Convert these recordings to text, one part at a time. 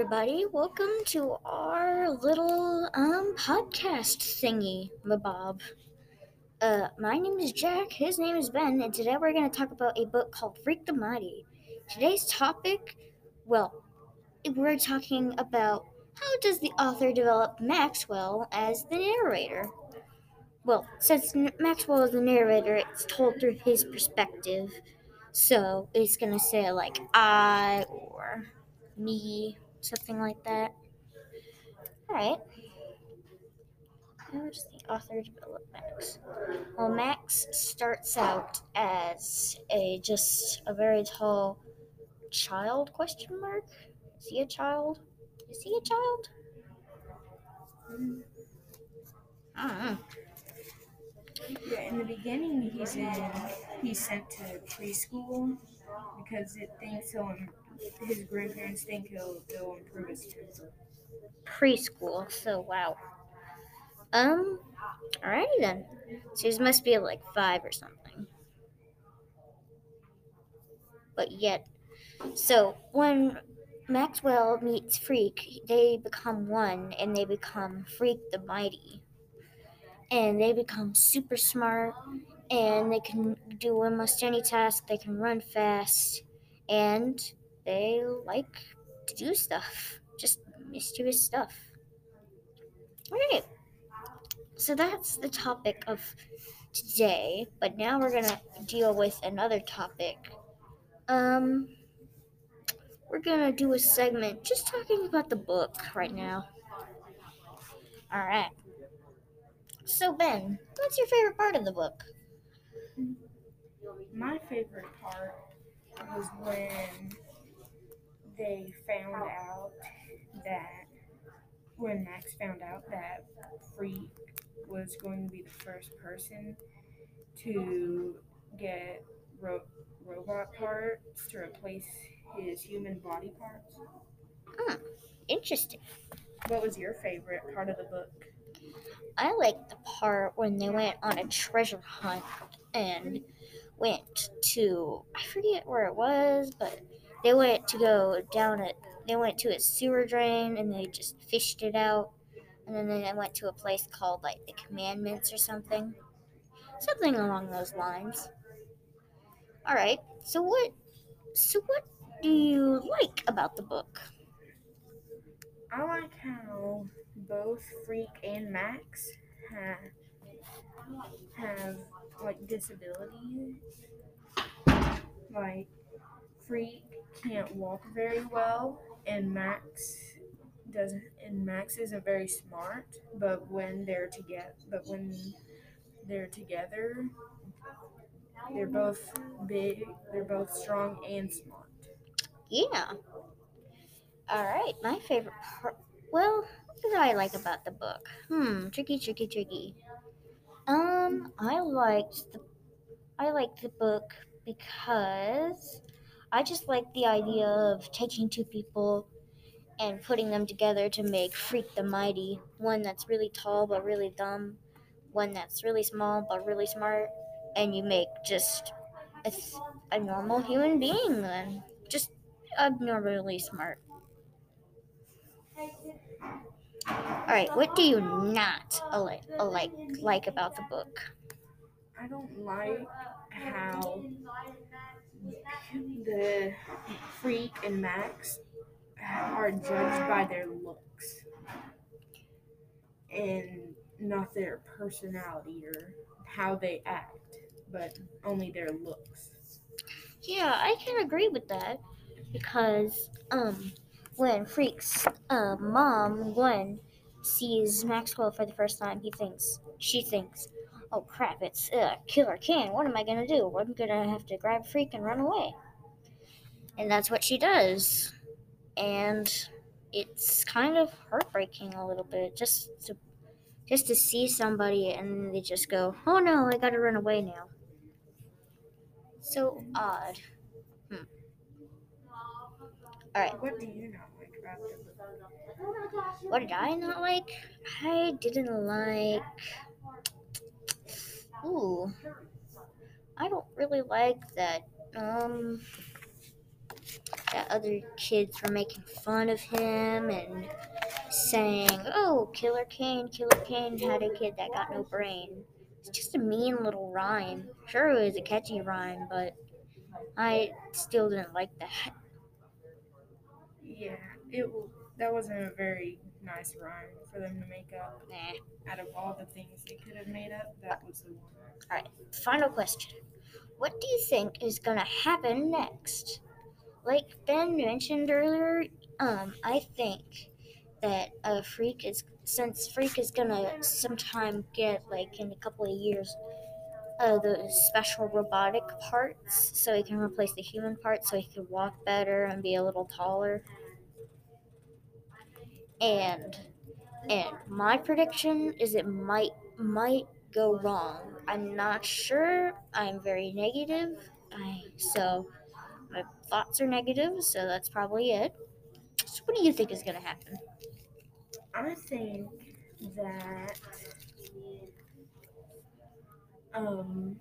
everybody. Welcome to our little um podcast thingy, mabob. Uh, my name is Jack. His name is Ben, and today we're going to talk about a book called Freak the Mighty. Today's topic, well, we're talking about how does the author develop Maxwell as the narrator. Well, since Maxwell is the narrator, it's told through his perspective. So it's gonna say like I or me, something like that. Alright. How does the author develop Max? Well, Max starts out as a just a very tall child? Question mark. Is he a child? Is he a child? I don't know. Yeah, in the beginning, he's in. He's sent to preschool because it thinks he'll. His grandparents think he'll he'll improve his temper. preschool. So wow. Um. Alrighty then. So he must be like five or something. But yet, so when Maxwell meets Freak, they become one, and they become Freak the Mighty, and they become super smart, and they can do almost any task. They can run fast, and they like to do stuff, just mischievous stuff. Alright. So that's the topic of today, but now we're gonna deal with another topic. Um, we're gonna do a segment just talking about the book right now. Alright. So, Ben, what's your favorite part of the book? My favorite part was when they found out that when Max found out that Freak was going to be the first person to get ro- robot parts to replace his human body parts. Hmm, Interesting. What was your favorite part of the book? I liked the part when they went on a treasure hunt and went to I forget where it was, but they went to go down it. They went to a sewer drain and they just fished it out, and then they went to a place called like the Commandments or something, something along those lines. All right. So what? So what do you like about the book? I like how both Freak and Max have, have like disabilities. Like Freak can't walk very well, and Max doesn't. And Max isn't very smart. But when they're together, but when they're together, they're both big. They're both strong and smart. Yeah. All right. My favorite part. Well, what did I like about the book? Hmm. Tricky, tricky, tricky. Um, I liked the, I liked the book because I just like the idea of taking two people and putting them together to make Freak the Mighty. One that's really tall but really dumb. One that's really small but really smart. And you make just a, a normal human being then. Just abnormally smart. All right, what do you not like like about the book? I don't like how the Freak and Max are judged by their looks and not their personality or how they act, but only their looks. Yeah, I can agree with that because um when Freak's uh, mom Gwen sees Maxwell for the first time, he thinks she thinks, "Oh crap, it's uh, Killer Kane. What am I gonna do? I'm gonna have to grab Freak and run away." And that's what she does, and it's kind of heartbreaking a little bit just to just to see somebody and they just go, "Oh no, I gotta run away now." So odd. Hmm. All right. What do you not like about? What did I not like? I didn't like. Ooh. I don't really like that. Um. That other kids were making fun of him and saying, "Oh, Killer Kane, Killer Kane had a kid that got no brain." It's just a mean little rhyme. Sure, it was a catchy rhyme, but I still didn't like that. Yeah, it that wasn't a very nice rhyme for them to make up. Nah. Out of all the things they could have made up, that was the one. Final question. What do you think is gonna happen next? Like Ben mentioned earlier, um, I think that a Freak is since Freak is gonna sometime get like in a couple of years uh, the special robotic parts, so he can replace the human parts, so he can walk better and be a little taller. And and my prediction is it might might go wrong. I'm not sure. I'm very negative. I so my thoughts are negative, so that's probably it. So what do you think is gonna happen? I think that um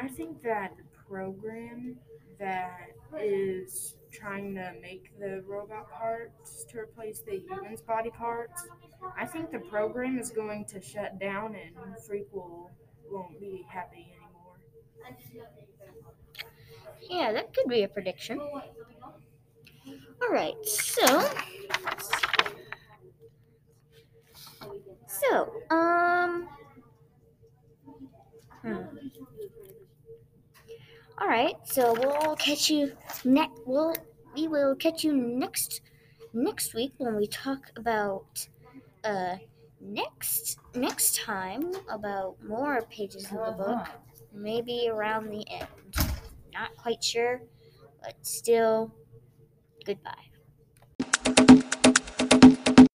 I think that the program that is trying to make the robot parts to replace the humans body parts I think the program is going to shut down and Freak will won't be happy. Yeah, that could be a prediction. All right, so so um. Hmm. All right, so we'll catch you next. We'll we will catch you next next week when we talk about uh next next time about more pages of the book, maybe around the end. Not quite sure, but still, goodbye.